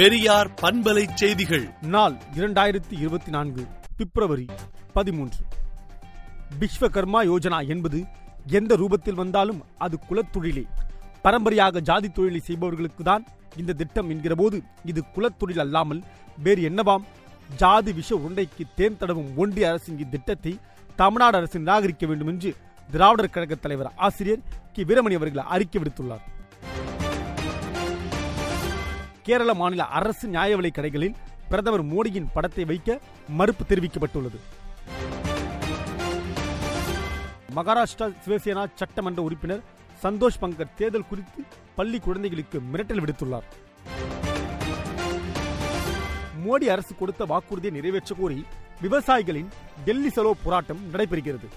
பெரியார் பண்பலை செய்திகள். நாள் இரண்டாயிரத்தி இருபத்தி நான்கு பிப்ரவரி பதிமூன்று. விஸ்வகர்மா யோஜனா என்பது எந்த ரூபத்தில் வந்தாலும் அது குலத்தொழிலே. பரம்பரையாக ஜாதி தொழிலை செய்பவர்களுக்கு தான் இந்த திட்டம் என்கிற போது இது குலத்தொழில் அல்லாமல் வேறு என்னவாம்? ஜாதி விஷ உருண்டைக்கு தேன் தடவும் ஒன்றிய அரசின் இத்திட்டத்தை தமிழ்நாடு அரசு நிராகரிக்க வேண்டும் என்று திராவிடர் கழக தலைவர் ஆசிரியர் கி. வீரமணி அவர்கள் அறிக்கை விடுத்துள்ளார். கேரள மாநில அரசு நியாய விலை கடைகளில் பிரதமர் மோடியின் படத்தை வைக்க மறுப்பு தெரிவிக்கப்பட்டுள்ளது. மகாராஷ்டிரா சிவசேனா சட்டமன்ற உறுப்பினர் சந்தோஷ் பங்கர் தேர்தல் குறித்து பள்ளி குழந்தைகளுக்கு மிரட்டல் விடுத்துள்ளார். மோடி அரசு கொடுத்த வாக்குறுதியை நிறைவேற்ற கோரி விவசாயிகளின் டெல்லி செலவு போராட்டம் நடைபெறுகிறது.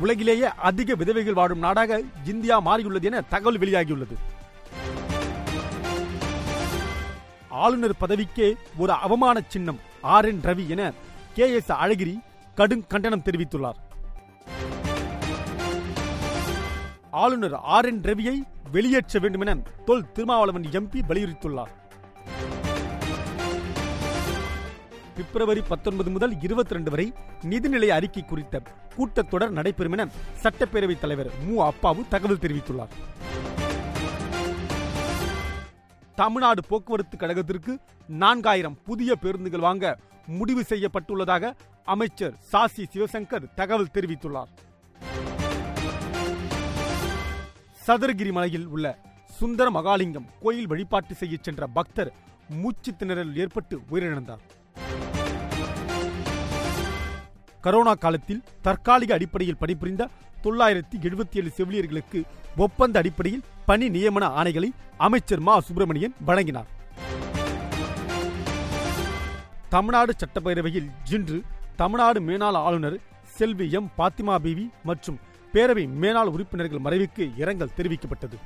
உலகிலேயே அதிக விதவைகள் வாழும் நாடாக இந்தியா மாறியுள்ளது என தகவல் வெளியாகியுள்ளது. ஆளுநர் பதவிக்கே ஒரு அவமான சின்னம் ஆர் என் ரவி என கே எஸ் அழகிரி கடும் கண்டனம் தெரிவித்துள்ளார். ஆளுநர் ஆர் என் ரவியை வெளியேற்ற வேண்டும் என தொல் திருமாவளவன் எம்பி வலியுறுத்தியுள்ளார். பிப்ரவரி பத்தொன்பது முதல் இருபத்தி ரெண்டு வரை நிதிநிலை அறிக்கை குறித்த கூட்டத்தொடர் நடைபெறும் என சட்டப்பேரவைத் தலைவர் மு. அப்பாவு தகவல் தெரிவித்துள்ளார். தமிழ்நாடு போக்குவரத்து கழகத்திற்கு நான்காயிரம் புதிய பேருந்துகள் வாங்க முடிவு செய்யப்பட்டுள்ளதாக அமைச்சர் சாசி சிவசங்கர் தகவல் தெரிவித்துள்ளார். சதுரகிரி மலையில் உள்ள சுந்தர மகாலிங்கம் கோயில் வழிபாட்டு செய்ய சென்ற பக்தர் மூச்சு திணறல் ஏற்பட்டு உயிரிழந்தார். கரோனா காலத்தில் தற்காலிக அடிப்படையில் பணிபுரிந்த தொள்ளாயிரத்தி எழுபத்தி ஏழு செவிலியர்களுக்கு ஒப்பந்த அடிப்படையில் பணி நியமன ஆணைகளை அமைச்சர் மா. சுப்பிரமணியன் வழங்கினார். தமிழ்நாடு சட்டப்பேரவையில் இன்று தமிழ்நாடு மேனாள் ஆளுநர் செல்வி எம். பாத்திமா பிவி மற்றும் பேரவை மேனாள் உறுப்பினர்கள் மறைவுக்கு இரங்கல் தெரிவிக்கப்பட்டது.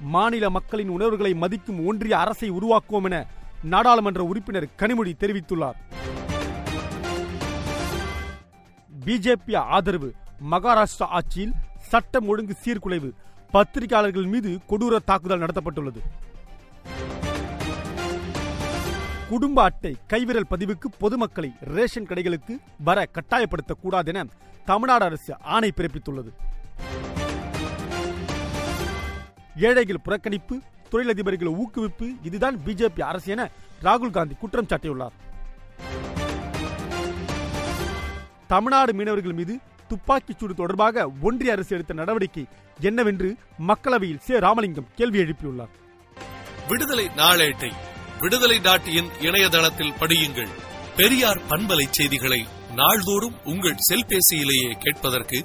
மாநில மக்களின் உணர்வுகளை மதிக்கும் ஒன்றிய அரசை உருவாக்குவோம் என நாடாளுமன்ற உறுப்பினர் கனிமொழி தெரிவித்துள்ளார். பிஜேபி ஆதரவு. மகாராஷ்டிரா ஆட்சியில் சட்டம் ஒழுங்கு சீர்குலைவு. பத்திரிகையாளர்கள் மீது கொடூர தாக்குதல் நடத்தப்பட்டுள்ளது. குடும்ப அட்டை கைவிரல் பதிவுக்கு பொதுமக்களை ரேஷன் கடைகளுக்கு வர கட்டாயப்படுத்தக்கூடாது என தமிழ்நாடு அரசு ஆணை பிறப்பித்துள்ளது. ஏழைகள் புறக்கணிப்பு தொழிலதிபர்கள் ஊக்குவிப்பு இதுதான் பிஜேபி அரசு என ராகுல் காந்தி குற்றம் சாட்டியுள்ளார். தமிழ்நாடு மீனவர்கள் மீது துப்பாக்கிச் சூடு தொடர்பாக ஒன்றிய அரசு எடுத்த நடவடிக்கை என்னவென்று மக்களவையில் சே. ராமலிங்கம் கேள்வி எழுப்பியுள்ளார். விடுதலை நாளேட்டை விடுதலை டாட் இன் இணையதளத்தில் படியுங்கள். பெரியார் பண்பலை செய்திகளை நாள்தோறும் உங்கள் செல்பேசியிலேயே கேட்பதற்கு